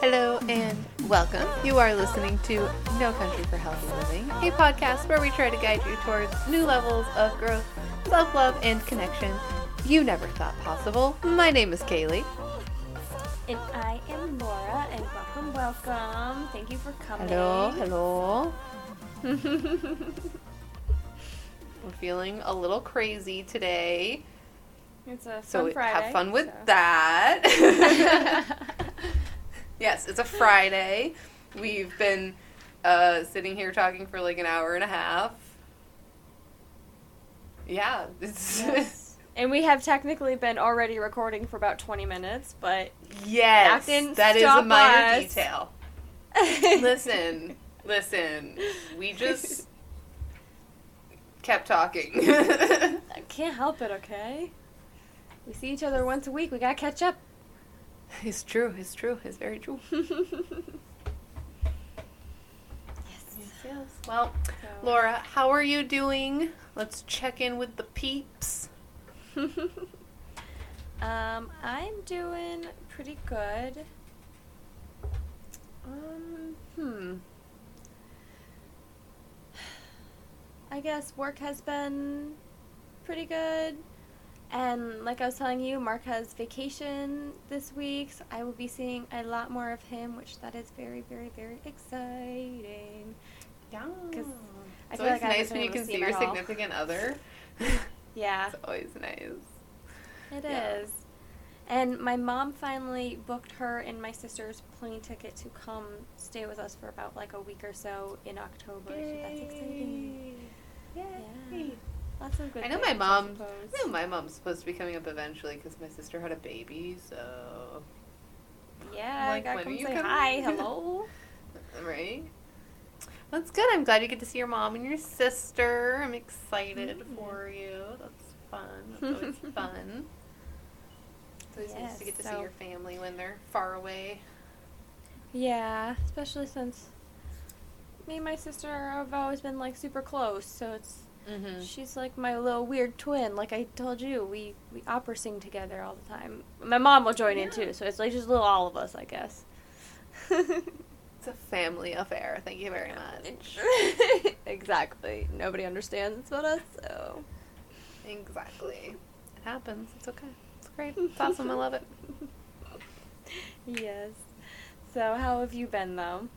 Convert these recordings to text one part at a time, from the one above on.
Hello and welcome. You are listening to No Country for Healthy Living, a podcast where we try to guide you towards new levels of growth, self love, and connection you never thought possible. My name is Kaylee. And I am Laura, and welcome, welcome. Thank you for coming. Hello, hello. We're feeling a little crazy today, It's a fun so Friday. have fun with so- that. yes, it's a Friday. We've been uh, sitting here talking for like an hour and a half. Yeah, it's Yes. and we have technically been already recording for about 20 minutes, but yes, That that is a minor us. detail. listen, listen. We just kept talking. I can't help it, okay? We see each other once a week. We gotta catch up. It's true. It's true. It's very true. yes. Yes. Well, Laura, how are you doing? Let's check in with the peeps. um, I'm doing pretty good. Um, hmm. I guess work has been pretty good. And like I was telling you, Mark has vacation this week, so I will be seeing a lot more of him, which that is very, very, very exciting. Yeah. 'Cause I It's always like nice when you can see your significant other. Yeah, it's always nice. it is. Yeah. And my mom finally booked her and my sister's plane ticket to come stay with us for about like a week or so in October. So that's exciting. Yay. Yeah. Good I know my mom. I know my mom's supposed to be coming up eventually because my sister had a baby. So Yeah, Like, I gotta when come you say coming? hi, hello. right. That's good. I'm glad you get to see your mom and your sister. I'm excited Mhm. for you. That's fun. That's always fun. It's always nice to get to see your family when they're far away. Yeah, especially since me and my sister have always been like super close, so it's Mm-hmm. she's like my little weird twin. Like I told you, we we opera sing together all the time. My mom will join in too, so it's like just little all of us, I guess. It's a family affair. Thank you very much. exactly. Nobody understands but us, so Exactly. It happens. It's okay. It's great. It's awesome. I love it. yes. So how have you been though?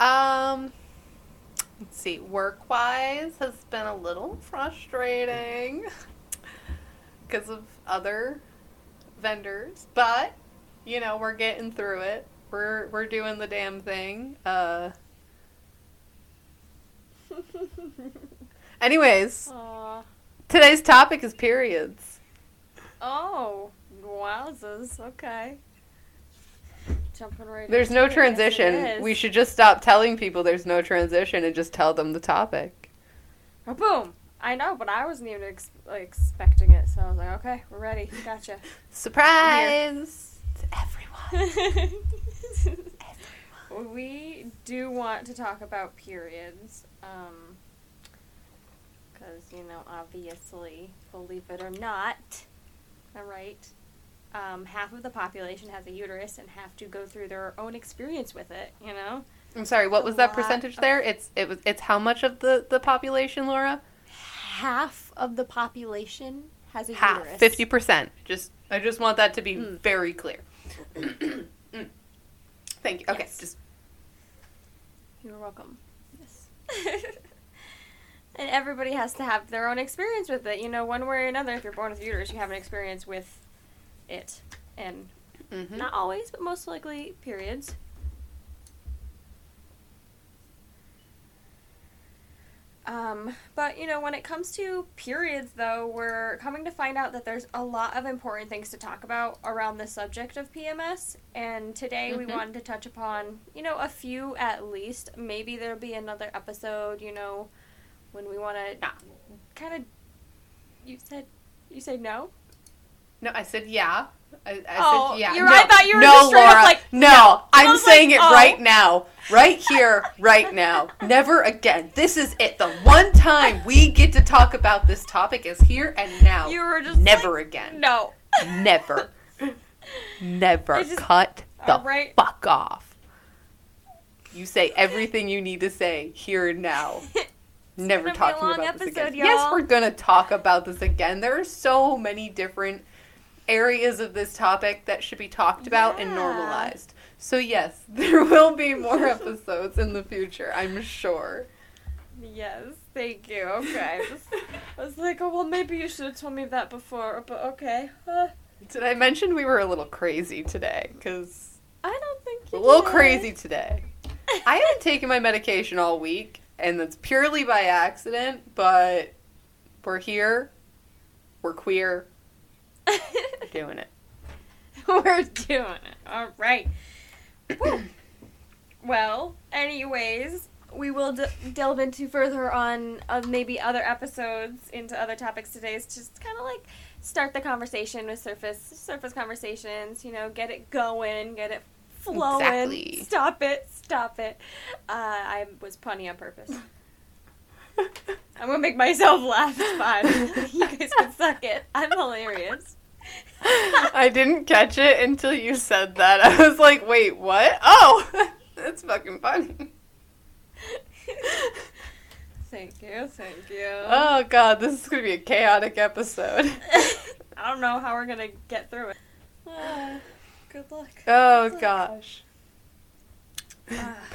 Um, let's see. Work wise has been a little frustrating because of other vendors, but you know we're getting through it. We're we're doing the damn thing. Uh, anyways, today's topic is periods. Oh, wowzers. Okay. Jumping right There's no it, yes, transition. is. We should just stop telling people there's no transition and just tell them the topic. Oh, boom. I know, but I wasn't even ex- like, expecting it, so I was like, okay, we're ready. Gotcha. Surprise to everyone. we do want to talk about periods. Um, because, you know, obviously, believe it or not, all right, um, half of the population has a uterus and have to go through their own experience with it, you know? I'm sorry. What a was that percentage of- there? It's it was it's how much of the the population, Laura? Half of the population has a Half, uterus. fifty percent. Just I just want that to be Mm. very clear. Mm. Thank you. Okay, Yes. just You're welcome. Yes. and everybody has to have their own experience with it. You know, one way or another, if you're born with a uterus, you have an experience with it. And mhm. not always, but most likely periods. Um, but you know, when it comes to periods, though, we're coming to find out that there's a lot of important things to talk about around the subject of PMS. And today we Mhm. wanted to touch upon, you know, a few at least. Maybe there'll be another episode, you know, when we want to Yeah. kind of. You said, you said no. No, I said yeah. I, I Oh, said yeah. you're no, right. I thought you were no, just straight up Laura, like, no. no. I'm was like, saying it oh. right now, right here, right now. Never again. This is it. The one time we get to talk about this topic is here and now. You were just never like, again. No. Never. Never. Just- Cut the right. fuck off. You say everything you need to say here and now. Never gonna be a talking about this again. Yes, y'all. we're gonna talk about this again. There are so many different areas of this topic that should be talked about and normalized. So yes, there will be more episodes in the future, I'm sure. Yes, thank you. Okay. I was, I was like, oh well, maybe you should have told me that before, but okay. Did I mention we were a little crazy today? Because I don't think you a little did. crazy today. I haven't taken my medication all week, and that's purely by accident, but we're here. We're queer. Doing it. We're doing it. All right. Well, anyways, we will d- delve into further on uh, maybe other episodes into other topics today. It's just kind of like start the conversation with surface surface conversations. You know, get it going, get it flowing. Exactly. Stop it, stop it. Uh, I was punny on purpose. I'm gonna make myself laugh. It's fine. you guys can suck it. I'm hilarious. I didn't catch it until you said that. I was like, wait, what? Oh, that's fucking funny. Thank you, thank you. Oh god, this is gonna be a chaotic episode. I don't know how we're gonna get through it. Good luck. Oh Good gosh.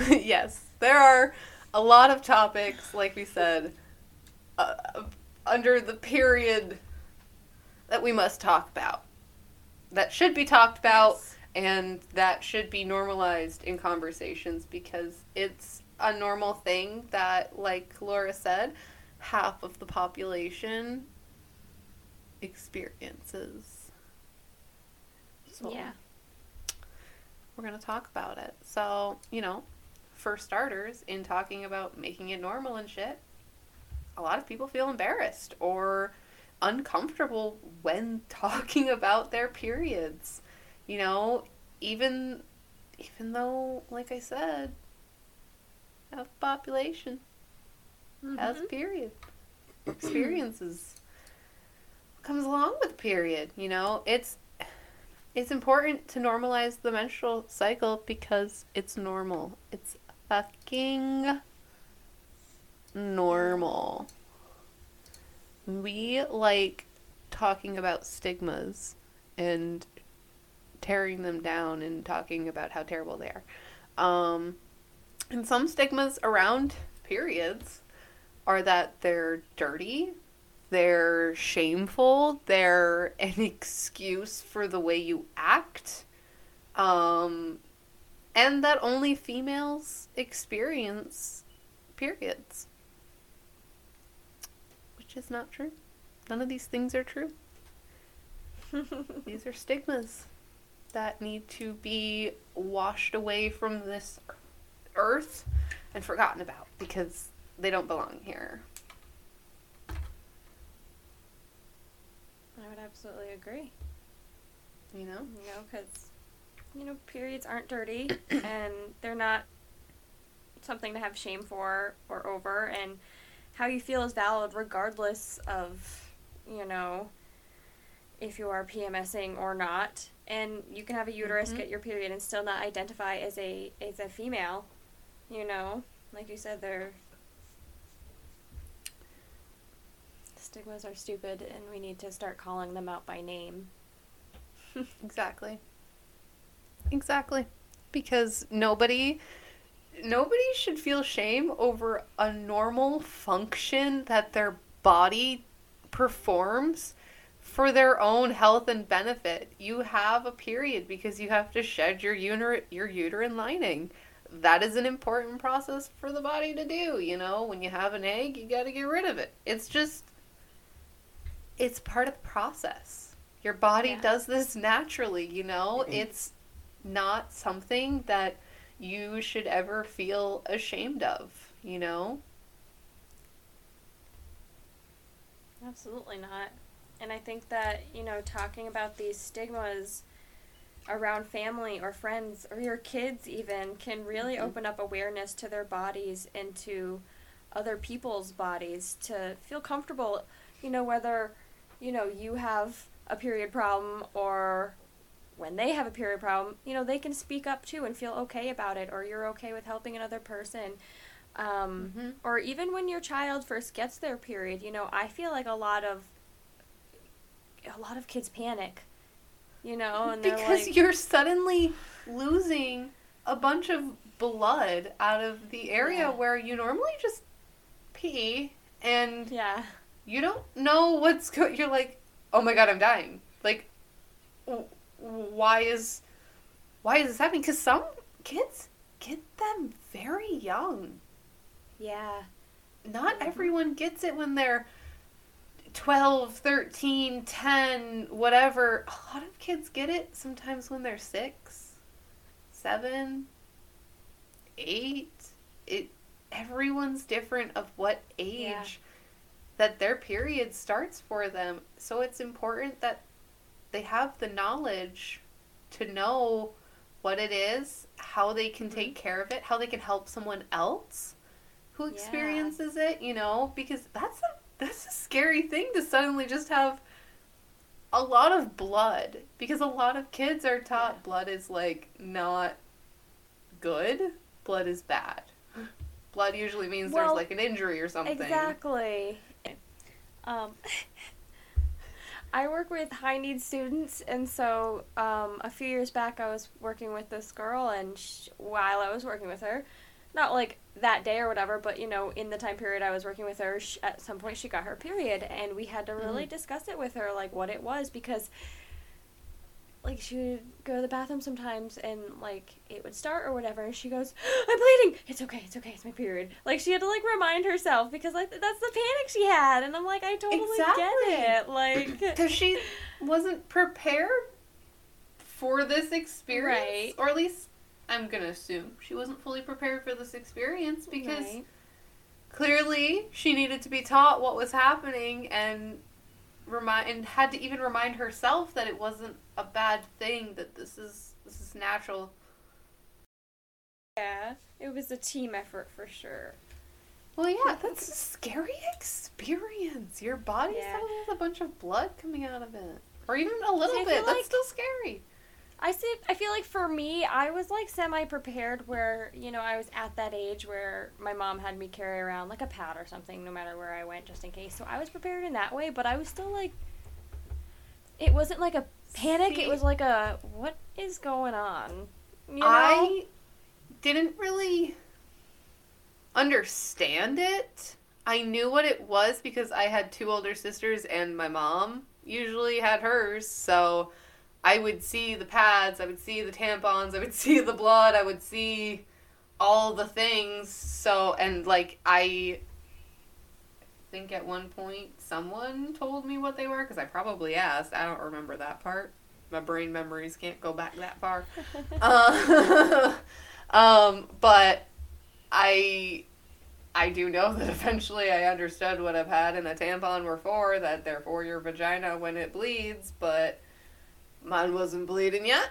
Yes, there are a lot of topics, like we said, uh, under the period that we must talk about. That should be talked about and that should be normalized in conversations because it's a normal thing that, like Laura said, half of the population experiences. So Yeah. we're going to talk about it. So, you know, for starters, in talking about making it normal and shit, a lot of people feel embarrassed or uncomfortable when talking about their periods. You know, even even though like I said, half the population has a Mhm. period. Experiences comes along with period, you know? It's it's important to normalize the menstrual cycle because it's normal. It's fucking normal. We like talking about stigmas and tearing them down and talking about how terrible they are. Um, and some stigmas around periods are that they're dirty, they're shameful, they're an excuse for the way you act, um, and that only females experience periods. Which is not true. None of these things are true. These are stigmas that need to be washed away from this earth and forgotten about because they don't belong here. I would absolutely agree. You know? You know, because you know periods aren't dirty and they're not something to have shame for or over, and how you feel is valid regardless of you know if you are PMSing or not. And you can have a uterus, Mhm. get your period, and still not identify as a as a female. You know, like you said, they're stigmas are stupid, and we need to start calling them out by name. Exactly. Exactly. Because nobody nobody should feel shame over a normal function that their body performs for their own health and benefit. You have a period because you have to shed your uter- your uterine lining. That is an important process for the body to do, you know? When you have an egg, you got to get rid of it. It's just it's part of the process. Your body Yeah. does this naturally, you know? Mm-hmm. It's not something that you should ever feel ashamed of, you know? Absolutely not. And I think that, you know, talking about these stigmas around family or friends or your kids even can really Mhm. open up awareness to their bodies and to other people's bodies to feel comfortable, you know, whether, you know, you have a period problem or when they have a period problem, you know, they can speak up too and feel okay about it, or you're okay with helping another person. Um, Mhm. Or even when your child first gets their period, you know, I feel like a lot of a lot of kids panic, you know, and because like, you're suddenly losing a bunch of blood out of the area Yeah. where you normally just pee and yeah, you don't know what's going you're like oh my god i'm dying like why is why is this happening? Because some kids get them very young. Yeah, not Mhm. everyone gets it when they're 12 13 10 whatever. A lot of kids get it sometimes when they're 6 7 8 it everyone's different of what age Yeah. that their period starts for them. So it's important that they have the knowledge to know what it is how they can take care of it how they can help someone else who Yeah. experiences it you know because that's a that's a scary thing to suddenly just have a lot of blood because a lot of kids are taught Yeah. blood is like not good blood is bad blood usually means Well, there's like an injury or something Exactly. Um, I work with high needs students, and so um, a few years back, I was working with this girl, and sh- while I was working with her, not like that day or whatever, but you know, in the time period I was working with her, sh- at some point she got her period, and we had to really Mhm. discuss it with her, like what it was, because like she would go to the bathroom sometimes and like it would start or whatever and she goes i'm bleeding it's okay it's okay it's my period like she had to like remind herself because like that's the panic she had and i'm like i totally Exactly. get it like because she wasn't prepared for this experience Right. or at least i'm gonna assume she wasn't fully prepared for this experience because Right. clearly she needed to be taught what was happening and remind and had to even remind herself that it wasn't a bad thing that this is this is natural. Yeah it was a team effort for sure. Well yeah that's a scary experience. Your body Yeah. suddenly has a bunch of blood coming out of it. Or even a little bit. feel that's still scary I see. I feel like for me, I was like semi prepared. Where you know, I was at that age where my mom had me carry around like a pad or something, no matter where I went, just in case. So I was prepared in that way. But I was still like, it wasn't like a panic. See- it was like a what is going on. You know? I didn't really understand it. I knew what it was because I had two older sisters and my mom usually had hers. So I would see the pads, I would see the tampons, I would see the blood, I would see all the things. So, and like, I think at one point someone told me what they were because I probably asked. I don't remember that part. My brain memories can't go back that far. Uh, um, but I I do know that eventually I understood what a pad and a tampon were for, that they're for your vagina when it bleeds, but mine wasn't bleeding yet.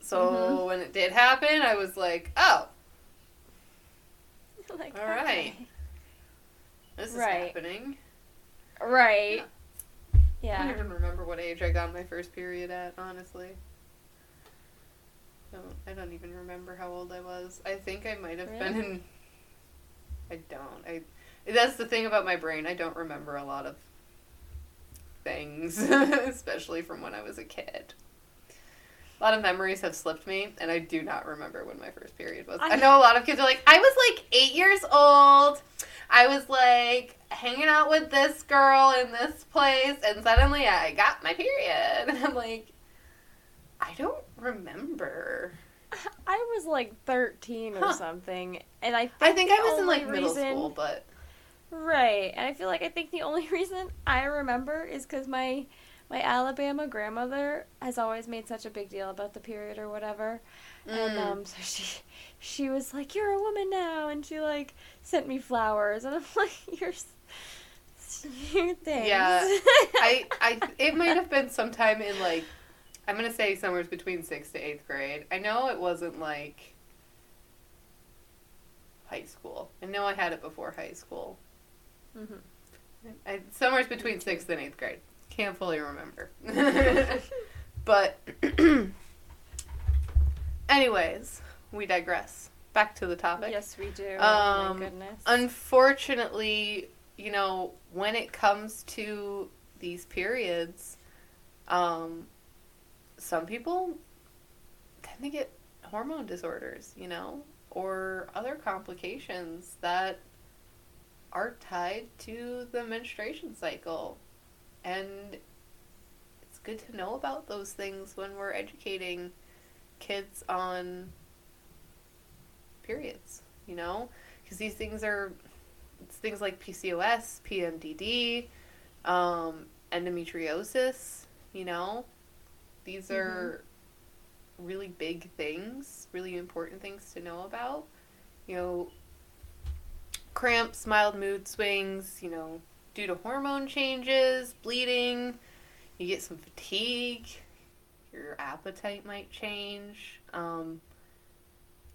So Mhm. when it did happen, I was like, oh, like, all right. okay. this is Right. happening. Right. I Yeah. I don't even remember what age I got my first period at, honestly. Don't, I don't even remember how old I was. I think I might have been in. I don't. I. That's the thing about my brain. I don't remember a lot of things, especially from when I was a kid. A lot of memories have slipped me, and I do not remember when my first period was. I, I- know a lot of kids are like, I was like eight years old. I was like hanging out with this girl in this place, and suddenly I got my period. And I'm like, I don't remember. I was like 13 or Huh. something, and I think I think I was in like middle school, but Right, and I feel like I think the only reason I remember is because my my Alabama grandmother has always made such a big deal about the period or whatever, and Mm. um, so she she was like, "You're a woman now," and she like sent me flowers, and I'm like, "You're." s- Thanks. Yeah, I, I, it might have been sometime in like, I'm gonna say somewhere between sixth to eighth grade. I know it wasn't like high school. I know I had it before high school. Mhm. I, somewhere between sixth and eighth grade. Can't fully remember. But, anyways, we digress. Back to the topic. Yes, we do. Um, oh my goodness. Unfortunately, you know, when it comes to these periods, um, some people tend to get hormone disorders, you know, or other complications that are tied to the menstruation cycle. And it's good to know about those things when we're educating kids on periods, you know? Because these things are it's things like PCOS, PMDD, um, endometriosis, you know? These are really big things, really important things to know about. You know, cramps, mild mood swings, you know, due to hormone changes, bleeding, you get some fatigue, your appetite might change. Um,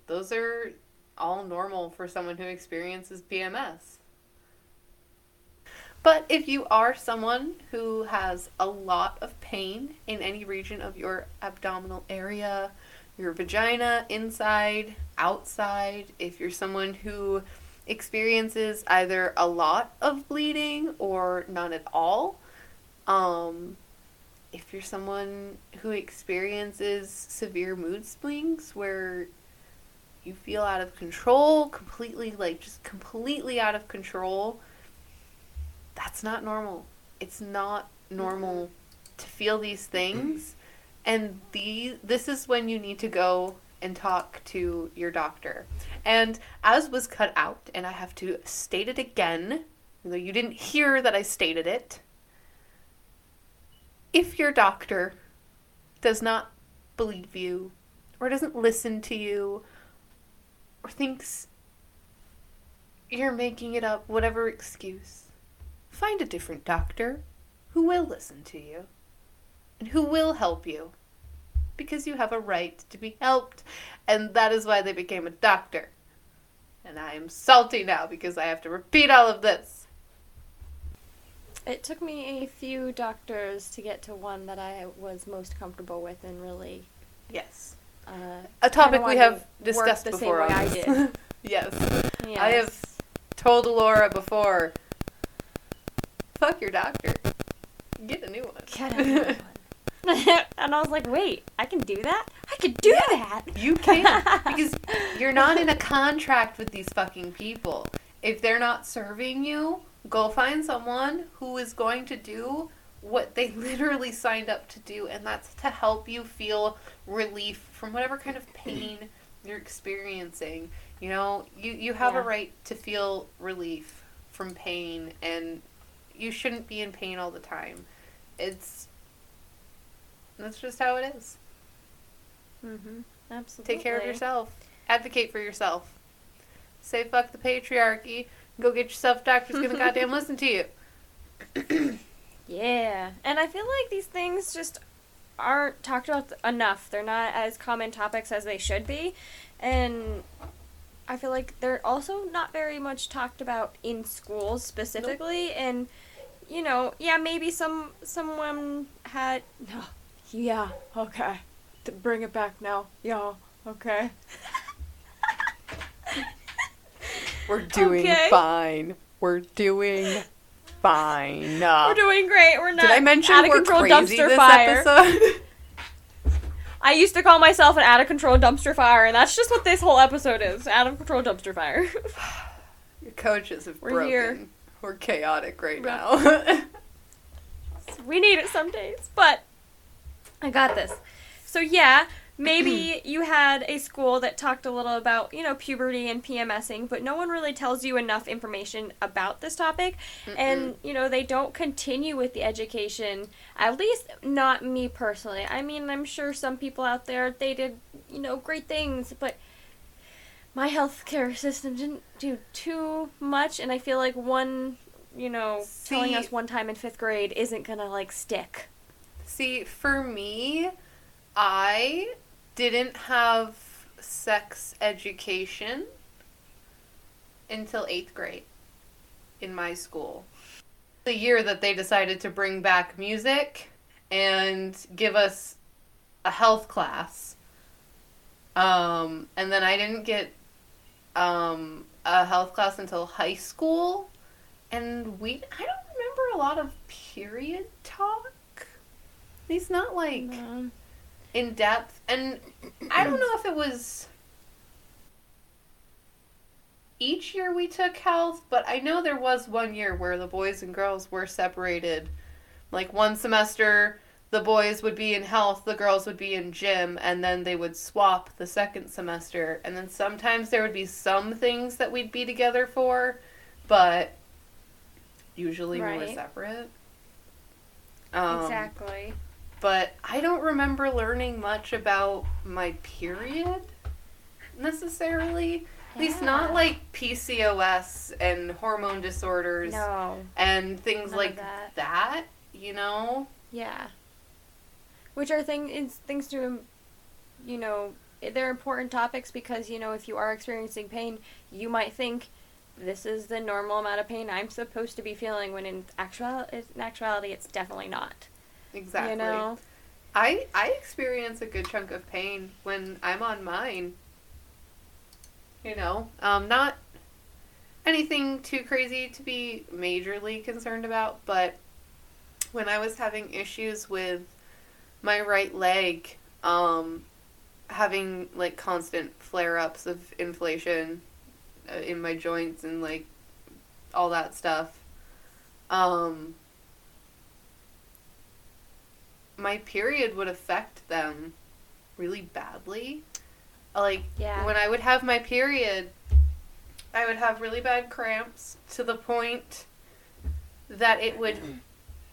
those are all normal for someone who experiences PMS. But if you are someone who has a lot of pain in any region of your abdominal area, your vagina, inside, outside, if you're someone who experiences either a lot of bleeding or none at all, um, if you're someone who experiences severe mood swings where you feel out of control, completely, like just completely out of control, that's not normal. It's not normal to feel these things. And the this is when you need to go and talk to your doctor. And as was cut out, and I have to state it again, though you didn't hear that I stated it. If your doctor does not believe you, or doesn't listen to you, or thinks you're making it up, whatever excuse, find a different doctor who will listen to you and who will help you because you have a right to be helped, and that is why they became a doctor. And I am salty now because I have to repeat all of this. It took me a few doctors to get to one that I was most comfortable with and really Yes. uh, A topic we have discussed the same before. way I did. yes. I have told Laura before. Fuck your doctor. Get a new one. Get a new one. and I was like, wait, I can do that? I can do that. You can because you're not in a contract with these fucking people. If they're not serving you, go find someone who is going to do what they literally signed up to do, and that's to help you feel relief from whatever kind of pain you're experiencing. You know, you, you have a right to feel relief from pain, and you shouldn't be in pain all the time. It's that's just how it is. Mm-hmm. Absolutely. Take care of yourself. Advocate for yourself. Say fuck the patriarchy. Go get yourself a doctor who's gonna goddamn listen to you. Yeah, and I feel like these things just aren't talked about enough. They're not as common topics as they should be, and I feel like they're also not very much talked about in schools specifically. And you know, yeah, maybe some someone had no, yeah, okay, to bring it back now, yeah, okay. We're doing Okay. fine. We're doing fine. We're doing great. We're not Did I mention out of we're control crazy dumpster this fire. episode? I used to call myself an out of control dumpster fire, and that's just what this whole episode is out of control dumpster fire. Your coaches have We're broken. here. We're chaotic Right. now. we need it some days, but I got this. So, yeah, maybe you had a school that talked a little about, you know, puberty and PMSing, but no one really tells you enough information about this topic. And, you know, they don't continue with the education, at least not me personally. I mean, I'm sure some people out there, they did, you know, great things, but my healthcare system didn't do too much, and I feel like one, you know, telling us one time in fifth grade isn't gonna like stick. See, for me, I didn't have sex education until eighth grade in my school. The year that they decided to bring back music and give us a health class. Um, and then I didn't get um, a health class until high school. And we, I don't remember a lot of period talk. It's not like No. in depth. And I don't know if it was each year we took health, but I know there was one year where the boys and girls were separated. Like one semester, the boys would be in health, the girls would be in gym, and then they would swap the second semester. And then sometimes there would be some things that we'd be together for, but usually we were separate. Um, exactly. But I don't remember learning much about my period necessarily. At least not like PCOS and hormone disorders No. and things like that. that, you know? Yeah. Which are thing is things to, um, you know, they're important topics because you know if you are experiencing pain, you might think this is the normal amount of pain I'm supposed to be feeling when in actual in actuality it's definitely not. Exactly. You know. I I experience a good chunk of pain when I'm on mine. You know, um, not anything too crazy to be majorly concerned about, but when I was having issues with my right leg, um, having like constant flare ups of inflation uh, in my joints and like all that stuff, um, my period would affect them really badly. Like Yeah. when I would have my period, I would have really bad cramps to the point that it would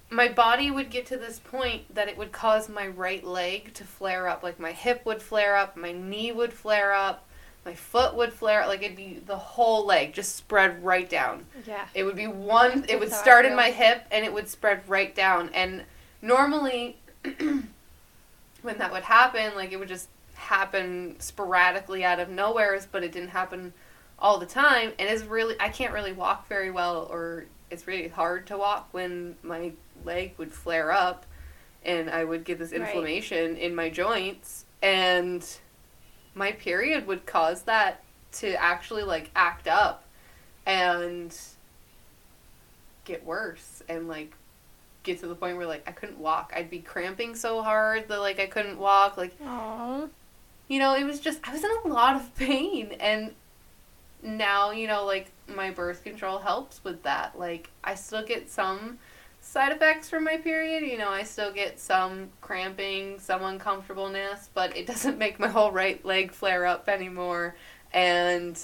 my body would get to this point that it would cause my right leg to flare up like my hip would flare up, my knee would flare up, my foot would flare up like it'd be the whole leg just spread right down. Yeah. It would be one. It would That's how I start in my hip and it would spread right down. And normally, when that would happen, like it would just happen sporadically out of nowheres, but it didn't happen all the time. And it's really, I can't really walk very well, or it's really hard to walk when my leg would flare up, and I would get this Right. inflammation in my joints, and my period would cause that to actually like act up and get worse and like get to the point where like I couldn't walk. I'd be cramping so hard that like I couldn't walk. Like Aww. you know, it was just I was in a lot of pain and now, you know, like my birth control helps with that. Like I still get some side effects from my period, you know, I still get some cramping, some uncomfortableness, but it doesn't make my whole right leg flare up anymore and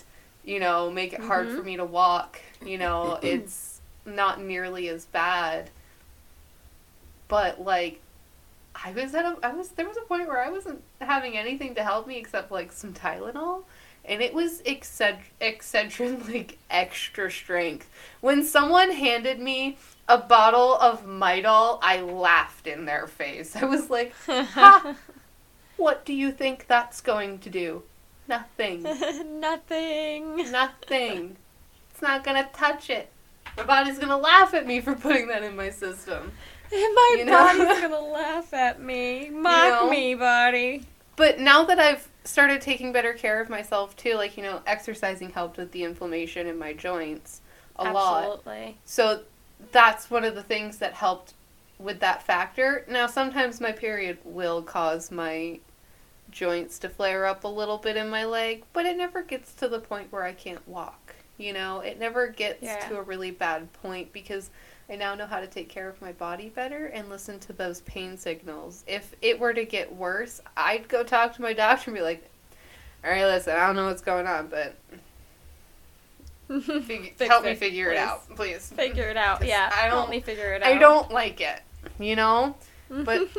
you know, make it hard Mhm. for me to walk. You know, it's not nearly as bad. But like I was at a I was there was a point where I wasn't having anything to help me except like some Tylenol and it was exced- Excedrin like extra strength. When someone handed me a bottle of Midol, I laughed in their face. I was like, Ha! "What do you think that's going to do? Nothing. Nothing. Nothing. It's not going to touch it. My body's going to laugh at me for putting that in my system." My You know? body's gonna laugh at me. Mock know? me, body. But now that I've started taking better care of myself too, like, you know, exercising helped with the inflammation in my joints a lot. Absolutely. So that's one of the things that helped with that factor. Now, sometimes my period will cause my joints to flare up a little bit in my leg, but it never gets to the point where I can't walk. You know, it never gets Yeah. to a really bad point because I now know how to take care of my body better and listen to those pain signals. If it were to get worse, I'd go talk to my doctor and be like, all right, listen, I don't know what's going on, but fig- help me it, figure it out, please. Figure it out, Yeah. I Help don't- me figure it out. I don't like it, you know. but-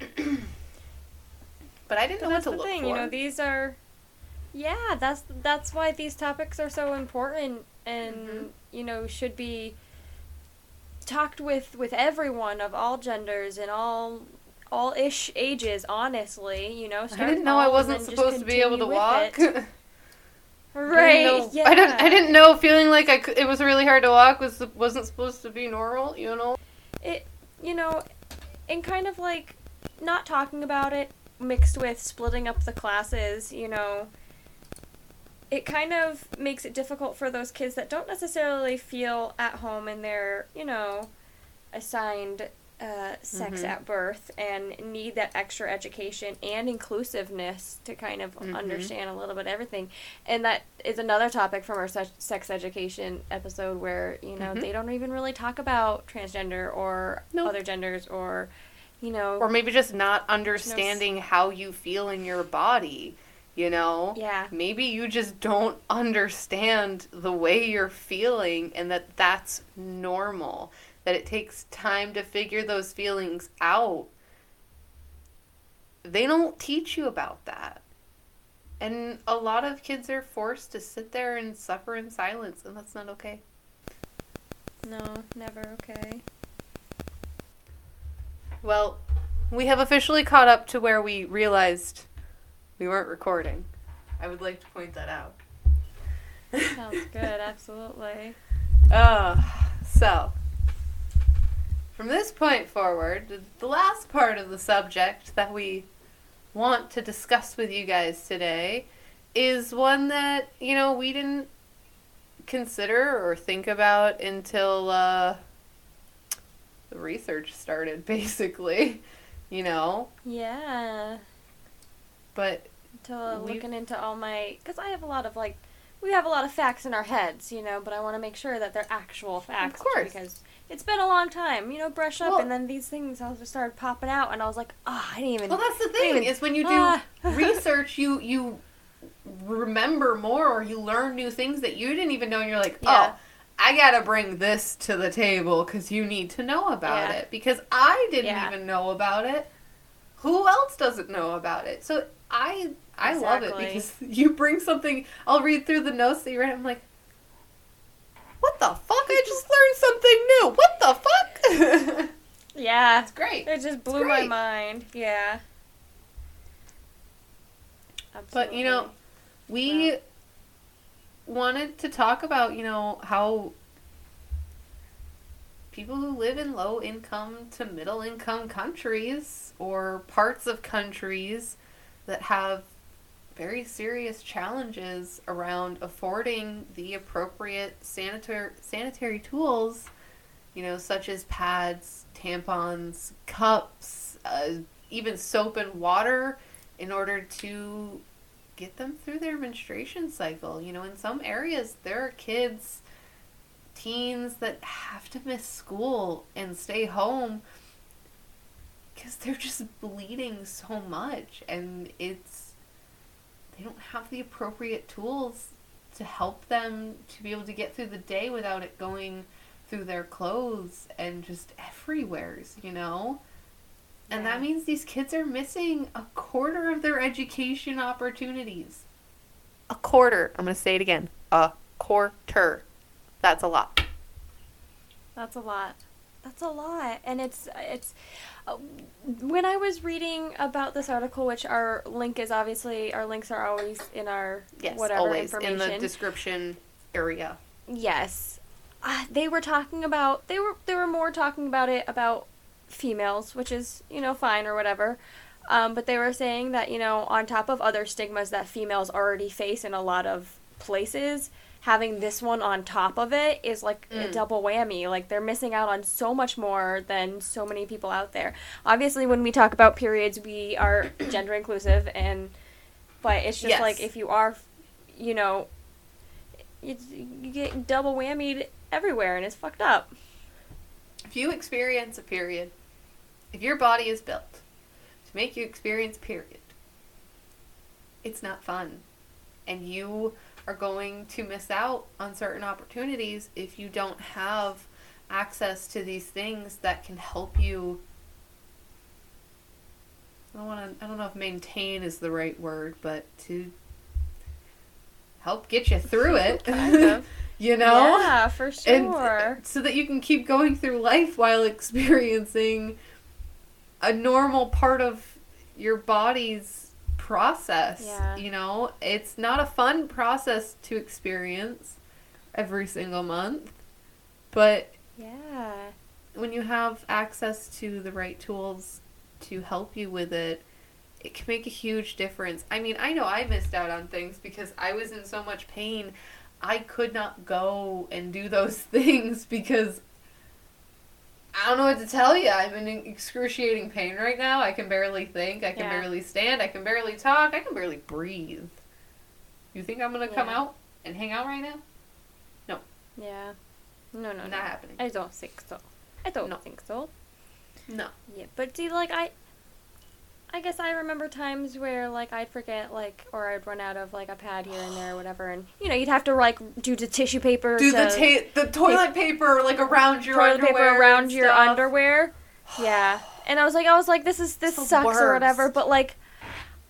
But I didn't know that's what to the look thing, for. you know, these are Yeah, that's that's why these topics are so important and Mhm. you know, should be talked with with everyone of all genders and all all ish ages, honestly, you know. I didn't know I wasn't supposed to be able to walk. I Right. didn't know, yeah. I didn't. I didn't know feeling like I could, it was really hard to walk was wasn't supposed to be normal. You know. It. You know, and kind of like not talking about it mixed with splitting up the classes, you know, it kind of makes it difficult for those kids that don't necessarily feel at home in their, you know, assigned uh, sex Mhm. at birth and need that extra education and inclusiveness to kind of Mhm. understand a little bit everything. And that is another topic from our sex, sex education episode where, you know, Mhm. they don't even really talk about transgender or Nope. other genders or, you know, or maybe just not understanding how you feel in your body you know yeah. maybe you just don't understand the way you're feeling and that that's normal that it takes time to figure those feelings out they don't teach you about that and a lot of kids are forced to sit there and suffer in silence and that's not okay No, never okay. Well, we have officially caught up to where we realized we weren't recording. I would like to point that out. Sounds good, absolutely. Uh, so, from this point forward, the- the last part of the subject that we want to discuss with you guys today is one that, you know, we didn't consider or think about until uh, the research started, basically. You know? Yeah. But To We- looking into all my, because I have a lot of like, we have a lot of facts in our heads, you know, but I want to make sure that they're actual facts. Of course. Because it's been a long time, you know, brush up, Well- and then these things all just started popping out, and I was like, oh, I didn't even. Well, that's the thing even- is when you do Ah. research, you you remember more or you learn new things that you didn't even know. And you're like, Yeah. oh, I gotta bring this to the table because you need to know about Yeah. it because I didn't Yeah. even know about it. Who else doesn't know about it? So I I love it because you bring something. I'll read through the notes that you write. I'm like. What the fuck? I just learned something new. What the fuck? yeah. it's great. It just blew my mind. Yeah. But, you know, we Wow. wanted to talk about you know how people who live in low income to middle income countries or parts of countries that have very serious challenges around affording the appropriate sanitary sanitary tools you know such as pads tampons cups uh, even soap and water in order to get them through their menstruation cycle. You know, in some areas, there are kids, teens that have to miss school and stay home because they're just bleeding so much and it's they don't have the appropriate tools to help them to be able to get through the day without it going through their clothes and just everywheres, you know? And that means these kids are missing a quarter of their education opportunities. A quarter. I'm going to say it again. A quarter. That's a lot. That's a lot. That's a lot, and it's it's. When I was reading about this article, which our link is obviously our links are always in our Yes, whatever always information. in the description area. yes, uh, they were talking about they were they were more talking about it about females, which is you know fine or whatever. Um, but they were saying that you know on top of other stigmas that females already face in a lot of places, having this one on top of it is like a Mm. double whammy. Like they're missing out on so much more than so many people out there. Obviously, when we talk about periods, we are gender inclusive, and but it's just Yes. like if you are, you know, it's, you get double whammied everywhere, and it's fucked up. If you experience a period, if your body is built to make you experience period, it's not fun. And you are going to miss out on certain opportunities if you don't have access to these things that can help you I don't want to I don't know if maintain is the right word, but to help get you through it. Kind of. you know? Yeah, for uh, sure. and so that you can keep going through life while experiencing a normal part of your body's process Yeah. you know it's not a fun process to experience every single month but yeah. when you have access to the right tools to help you with it, it can make a huge difference. I mean, I know I missed out on things because I was in so much pain. I could not go and do those things because I don't know what to tell you. I'm in excruciating pain right now. I can barely think. I can Yeah. barely stand. I can barely talk. I can barely breathe. You think I'm gonna come out and hang out right now? No. Yeah. No, no, Not no. happening. I don't think so. I don't No. think so. No. Yeah, but see, like I, I guess I remember times where like I'd forget like or I'd run out of like a pad here and there or whatever, and you know you'd have to like do the tissue paper, Do the ta- the toilet paper like around your toilet underwear paper around your stuff. underwear. Yeah, and I was like, I was like, this is this the sucks or whatever, but like.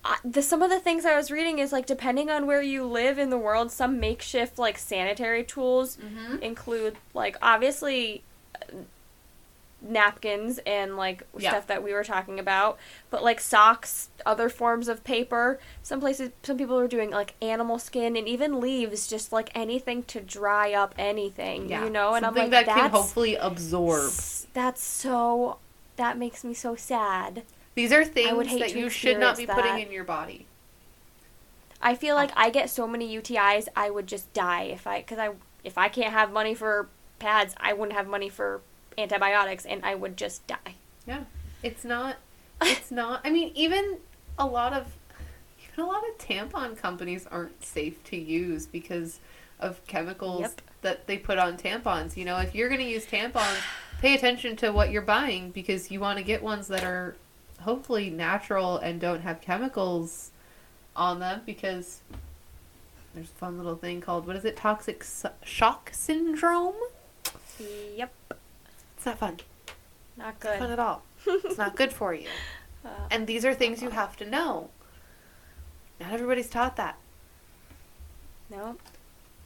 I, the, some of the things I was reading is like depending on where you live in the world, some makeshift like sanitary tools Mhm. include like obviously napkins and like Yeah. stuff that we were talking about but like socks other forms of paper some places some people are doing like animal skin and even leaves just like anything to dry up anything Yeah. you know and Something i'm like that can hopefully absorb. that's so that makes me so sad These are things would hate that you should not be experience putting in your body. i feel like i get so many utis i would just die if i because i if i can't have money for pads i wouldn't have money for antibiotics and i would just die Yeah. It's not. It's not. I mean, even a lot of even a lot of tampon companies aren't safe to use because of chemicals Yep. that they put on tampons. You know, if you're going to use tampons, pay attention to what you're buying because you want to get ones that are hopefully natural and don't have chemicals on them because there's a fun little thing called what is it? Toxic shock syndrome. yep It's not fun. not good. Fun at all. It's not good for you. Uh, And these are things you have to know. Not everybody's taught that. No,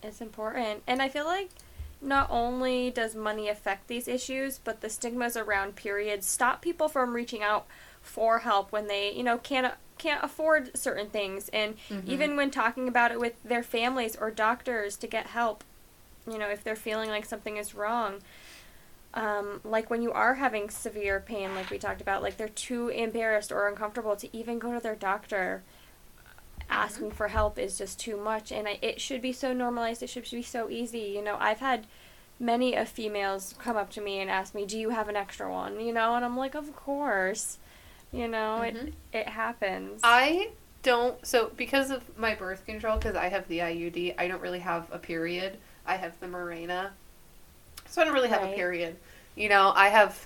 it's important. And I feel like not only does money affect these issues, but the stigmas around periods stop people from reaching out for help when they, you know, can't can't afford certain things and Mhm. even when talking about it with their families or doctors to get help, you know, if they're feeling like something is wrong. Um, like when you are having severe pain, like we talked about, like they're too embarrassed or uncomfortable to even go to their doctor. Asking for help is just too much and I, it should be so normalized it should be so easy you know? I've had many of females come up to me and ask me do you have an extra one? You know? And i'm like of course. You know? Mhm. it it happens. I don't. So because of my birth control, because I have the IUD, I don't really have a period. I have the Mirena, so I don't really have a period. You know, I have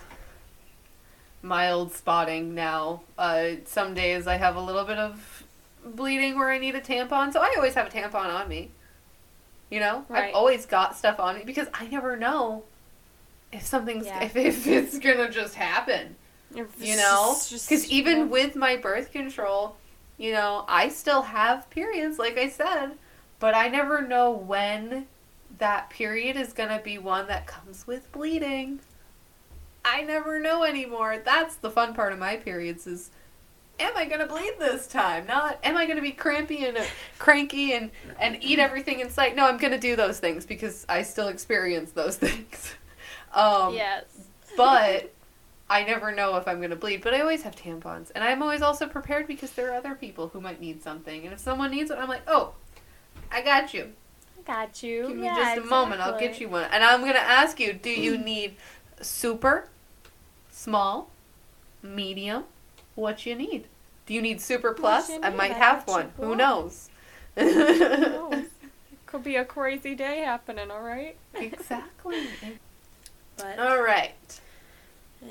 mild spotting now. Uh, some days I have a little bit of bleeding where I need a tampon, so I always have a tampon on me. You know, Right. I've always got stuff on me because I never know if something's Yeah. if, if it's gonna just happen you know because even yeah. with my birth control you know i still have periods like i said but i never know when that period is going to be one that comes with bleeding i never know anymore that's the fun part of my periods is am i going to bleed this time not am i going to be crampy and uh, cranky and and eat everything in sight no i'm going to do those things because i still experience those things um yes but I never know if I'm going to bleed. But I always have tampons, and I'm always also prepared because there are other people who might need something. And if someone needs it, I'm like, oh, I got you. Got you Give me yeah, just a moment. I'll get you one. And I'm going to ask you: Do you need super, small, medium? What you need? Do you need super plus? you I might have one. Who knows? knows? could be a crazy day happening all right exactly. but All right.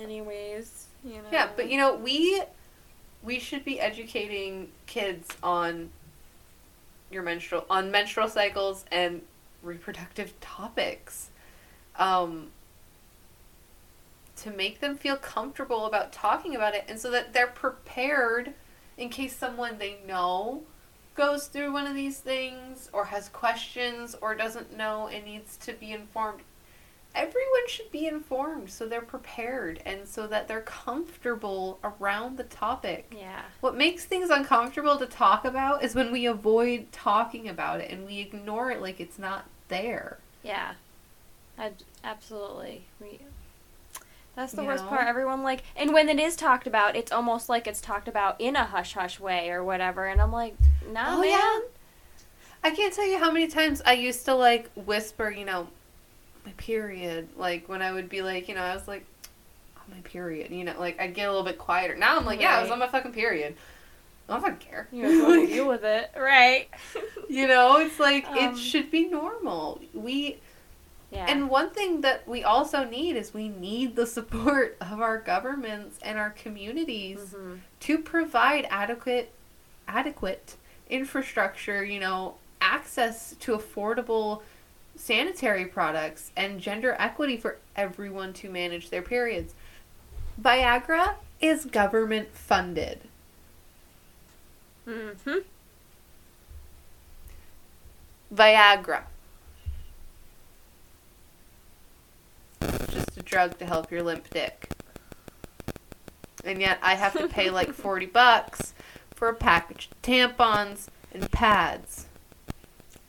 anyways you know Yeah, but you know, we we should be educating kids on your menstrual on menstrual cycles and reproductive topics. Um to make them feel comfortable about talking about it and so that they're prepared in case someone they know goes through one of these things or has questions or doesn't know and needs to be informed everyone should be informed so they're prepared and so that they're comfortable around the topic. yeah What makes things uncomfortable to talk about is when we avoid talking about it and we ignore it like it's not there. Yeah, Ab- absolutely. We, That's the You worst know? part. Everyone like, and when it is talked about, it's almost like it's talked about in a hush hush way or whatever. And I'm like, nah, Oh, man. yeah. I can't tell you how many times I used to like whisper, you know, my period. Like when I would be like, you know, I was like, on my period. You know, like I'd get a little bit quieter. Now I'm like, yeah, I was on my fucking period. I don't fucking care. You know, to deal with it, right? You know, it's like Um, it should be normal. We yeah. and one thing that we also need is we need the support of our governments and our communities Mhm. to provide adequate adequate infrastructure, you know, access to affordable sanitary products and gender equity for everyone to manage their periods. Viagra is government funded. Mhm. Viagra. Just a drug to help your limp dick. And yet I have to pay like 40 bucks for a package of tampons and pads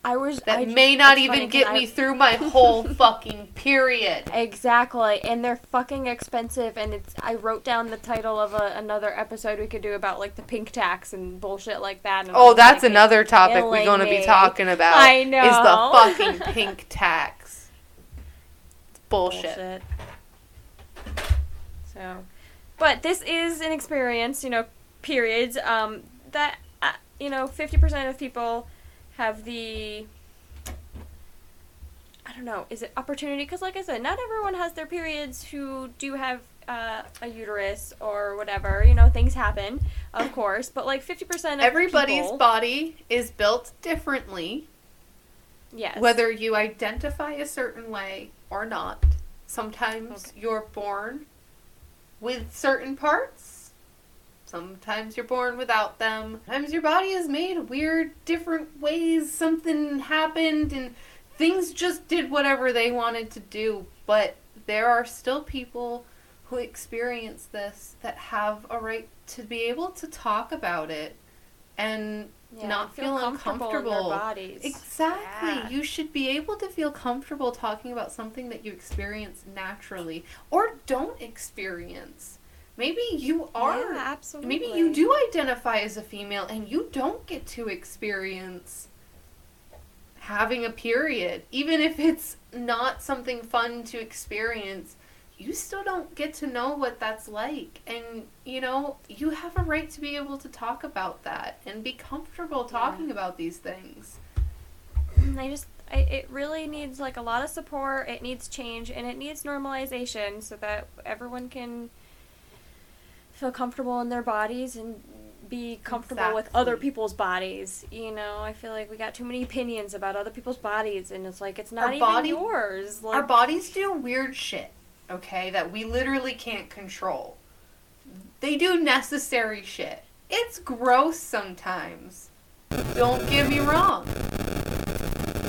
I was that I, may not even funny get I- me through my whole fucking period. Exactly, and they're fucking expensive. And it's I wrote down the title of a, another episode we could do about like the pink tax and bullshit like that. And Oh, that's like, another topic we're going to be talking about. I know Is the fucking pink tax. It's bullshit. So, but this is an experience, you know, periods. Um, that uh, you know, fifty percent of people have the. I don't know. Is it opportunity? Because, like I said, not everyone has their periods who do have uh, a uterus or whatever. You know, things happen, of course. But like fifty percent of Everybody's people, body is built differently. yes, Whether you identify a certain way or not. Sometimes you're born with certain parts. Sometimes you're born without them. Sometimes your body is made weird, different ways. Something happened and things just did whatever they wanted to do. But there are still people who experience this that have a right to be able to talk about it and yeah, not feel, feel comfortable in their uncomfortable. bodies. Exactly. Yeah. You should be able to feel comfortable talking about something that you experience naturally or don't experience. Maybe you are. Yeah, absolutely. maybe you do identify as a female and you don't get to experience having a period. Even if it's not something fun to experience, you still don't get to know what that's like. And, you know, you have a right to be able to talk about that and be comfortable talking about these things. I just I, it really needs like a lot of support. It needs change and it needs normalization so that everyone can feel comfortable in their bodies and be comfortable with other people's bodies. You know, I feel like we got too many opinions about other people's bodies and it's like it's not Our even body- yours. Like, Our bodies do weird shit, okay, that we literally can't control. They do necessary shit. It's gross sometimes. Don't get me wrong.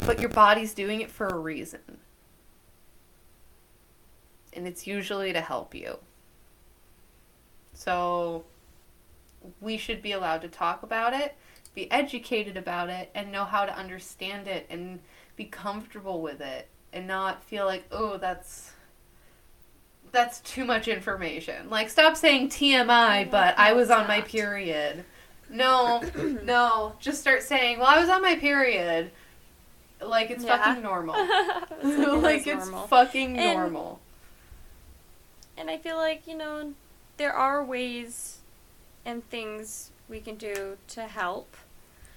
But your body's doing it for a reason. And it's usually to help you. So we should be allowed to talk about it, be educated about it, and know how to understand it and be comfortable with it and not feel like, oh, that's that's too much information. Like stop saying TMI, but I was on my period. No, no, just start saying, well, I was on my period. Like it's Yeah. fucking normal. Like is it's normal. fucking And- normal. And I feel like, you know, there are ways and things we can do to help.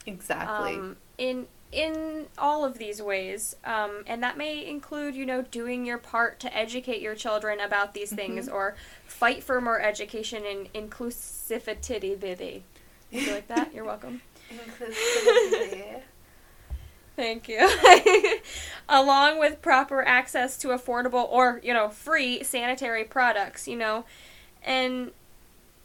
Exactly. um, in in all of these ways, um, and that may include, you know, doing your part to educate your children about these things, Mm-hmm. or fight for more education and inclusivity. You like that? You're welcome. Inclusivity. Thank you. Along with proper access to affordable or, you know, free sanitary products, you know. And,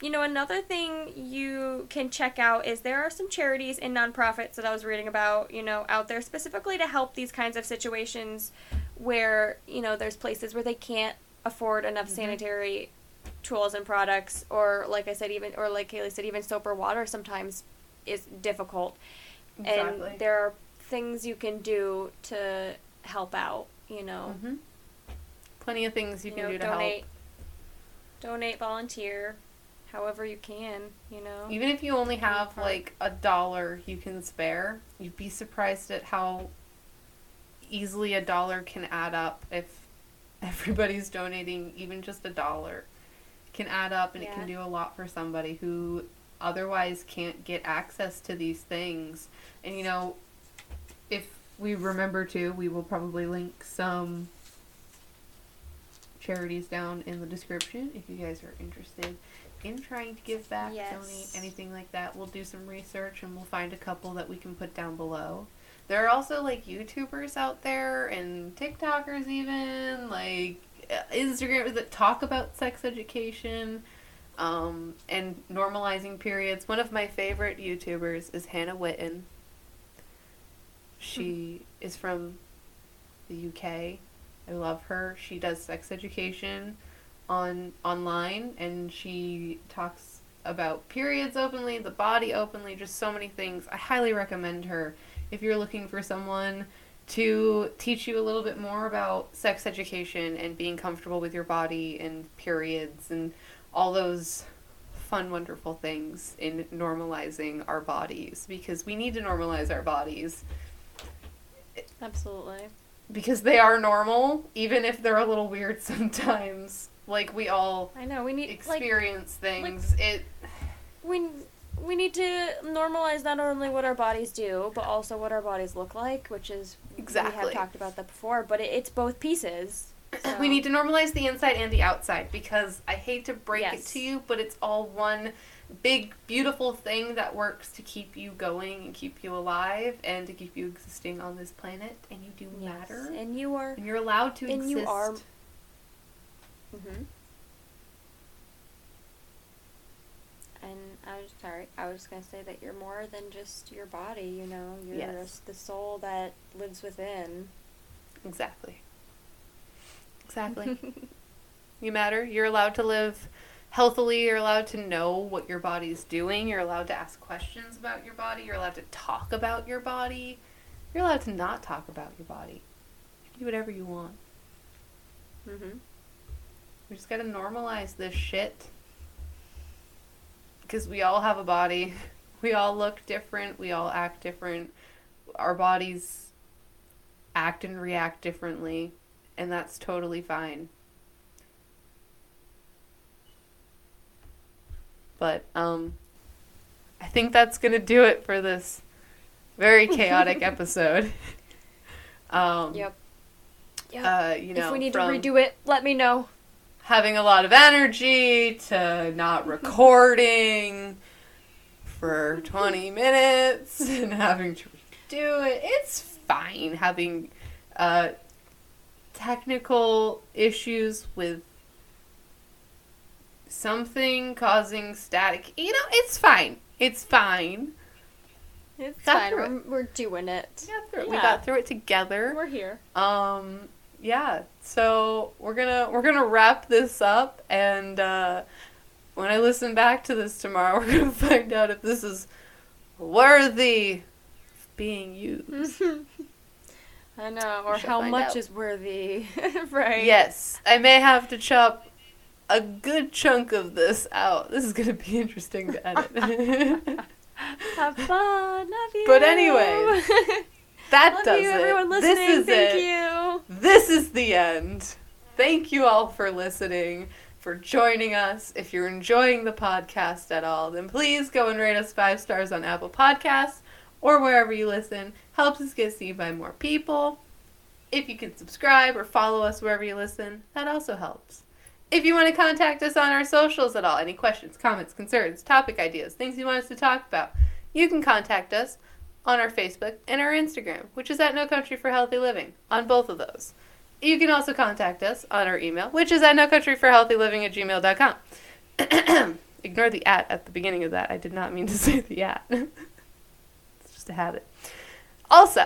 you know, another thing you can check out is there are some charities and nonprofits that I was reading about, you know, out there specifically to help these kinds of situations where, you know, there's places where they can't afford enough Mhm. sanitary tools and products or like I said even or like Kaylee said even soap or water sometimes is difficult exactly. and there are things you can do to help out you know hmm Plenty of things you, you can know do to donate donate, volunteer, however you can. You know. Even if you only have like a dollar you can spare, you'd be surprised at how easily a dollar can add up if everybody's donating even just a dollar. Can add up and it can do a lot for somebody who otherwise can't get access to these things. And you know, if we remember to, we will probably link some charities down in the description if you guys are interested in trying to give back, donate, anything like that. We'll do some research and we'll find a couple that we can put down below. There are also like YouTubers out there and TikTokers even like uh, Instagram that talk about sex education um, and normalizing periods. One of my favorite YouTubers is Hannah Witton. She is from the UK. I love her. She does sex education on online and she talks about periods openly, the body openly, just so many things. I highly recommend her if you're looking for someone to teach you a little bit more about sex education and being comfortable with your body and periods and all those fun wonderful things in normalizing our bodies because we need to normalize our bodies Absolutely. Because they are normal even if they're a little weird sometimes like we all I know we need like experience things it we we need to normalize not only what our bodies do, but also what our bodies look like, which is exactly we have talked about that before. But it, it's both pieces. so- we need to normalize the inside and the outside because i hate to break it to you but it's all one big beautiful thing that works to keep you going and keep you alive and to keep you existing on this planet and you do Yes. matter and you are. and you're allowed to and exist you are- hmm And I was sorry. I was gonna say that you're more than just your body. You know, you're Yes. the soul that lives within. exactly exactly you matter you're allowed to live healthily you're allowed to know what your body's doing. You're allowed to ask questions about your body. You're allowed to talk about your body. You're allowed to not talk about your body. You can do whatever you want. Mm-hmm. we just gotta normalize this shit. Because we all have a body. We all look different. We all act different. Our bodies act and react differently and that's totally fine but um i think that's gonna do it for this very chaotic episode um Yep. Yep. uh you know if we need to redo it, let me know. having a lot of energy to not recording for 20 minutes and having to do it. It's fine having uh, technical issues with something causing static. You know, it's fine. It's fine. It's Got fine. We're, we're doing it. We got through it. We got through it together. We're here. Um, yeah. So we're gonna we're gonna wrap this up, and uh, when I listen back to this tomorrow, we're gonna find out if this is worthy of being used. I know, or how much out. is worthy, right? Yes, I may have to chop a good chunk of this out. This is gonna be interesting to edit. Have fun. Love you. But anyway, that Love does you, it. everyone listening. This is Thank it. you. this is the end. Thank you all for listening, for joining us. If you're enjoying the podcast at all, then please go and rate us five stars on Apple Podcasts or wherever you listen. Helps us get seen by more people. If you can subscribe or follow us wherever you listen, that also helps. If you want to contact us on our socials at all, any questions, comments, concerns, topic ideas, things you want us to talk about, you can contact us on our Facebook and our Instagram, which is at No Country for Healthy Living, on both of those. You can also contact us on our email, which is at no country for healthy living at gmail.com. Ignore the at at the beginning of that. I did not mean to say the at. it's just a habit. Also.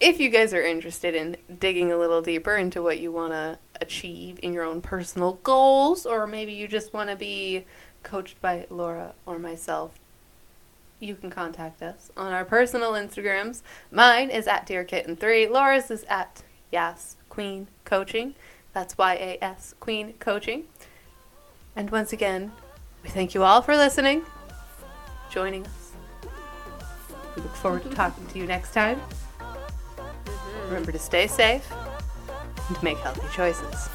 If you guys are interested in digging a little deeper into what you want to achieve in your own personal goals, or maybe you just want to be coached by Laura or myself, you can contact us on our personal Instagrams. Mine is at DearKitten3. Laura's is at Yas Queen Coaching. That's Y A S Queen Coaching. And once again, we thank you all for listening, joining us. We look forward to talking to you next time. Remember to stay safe and make healthy choices.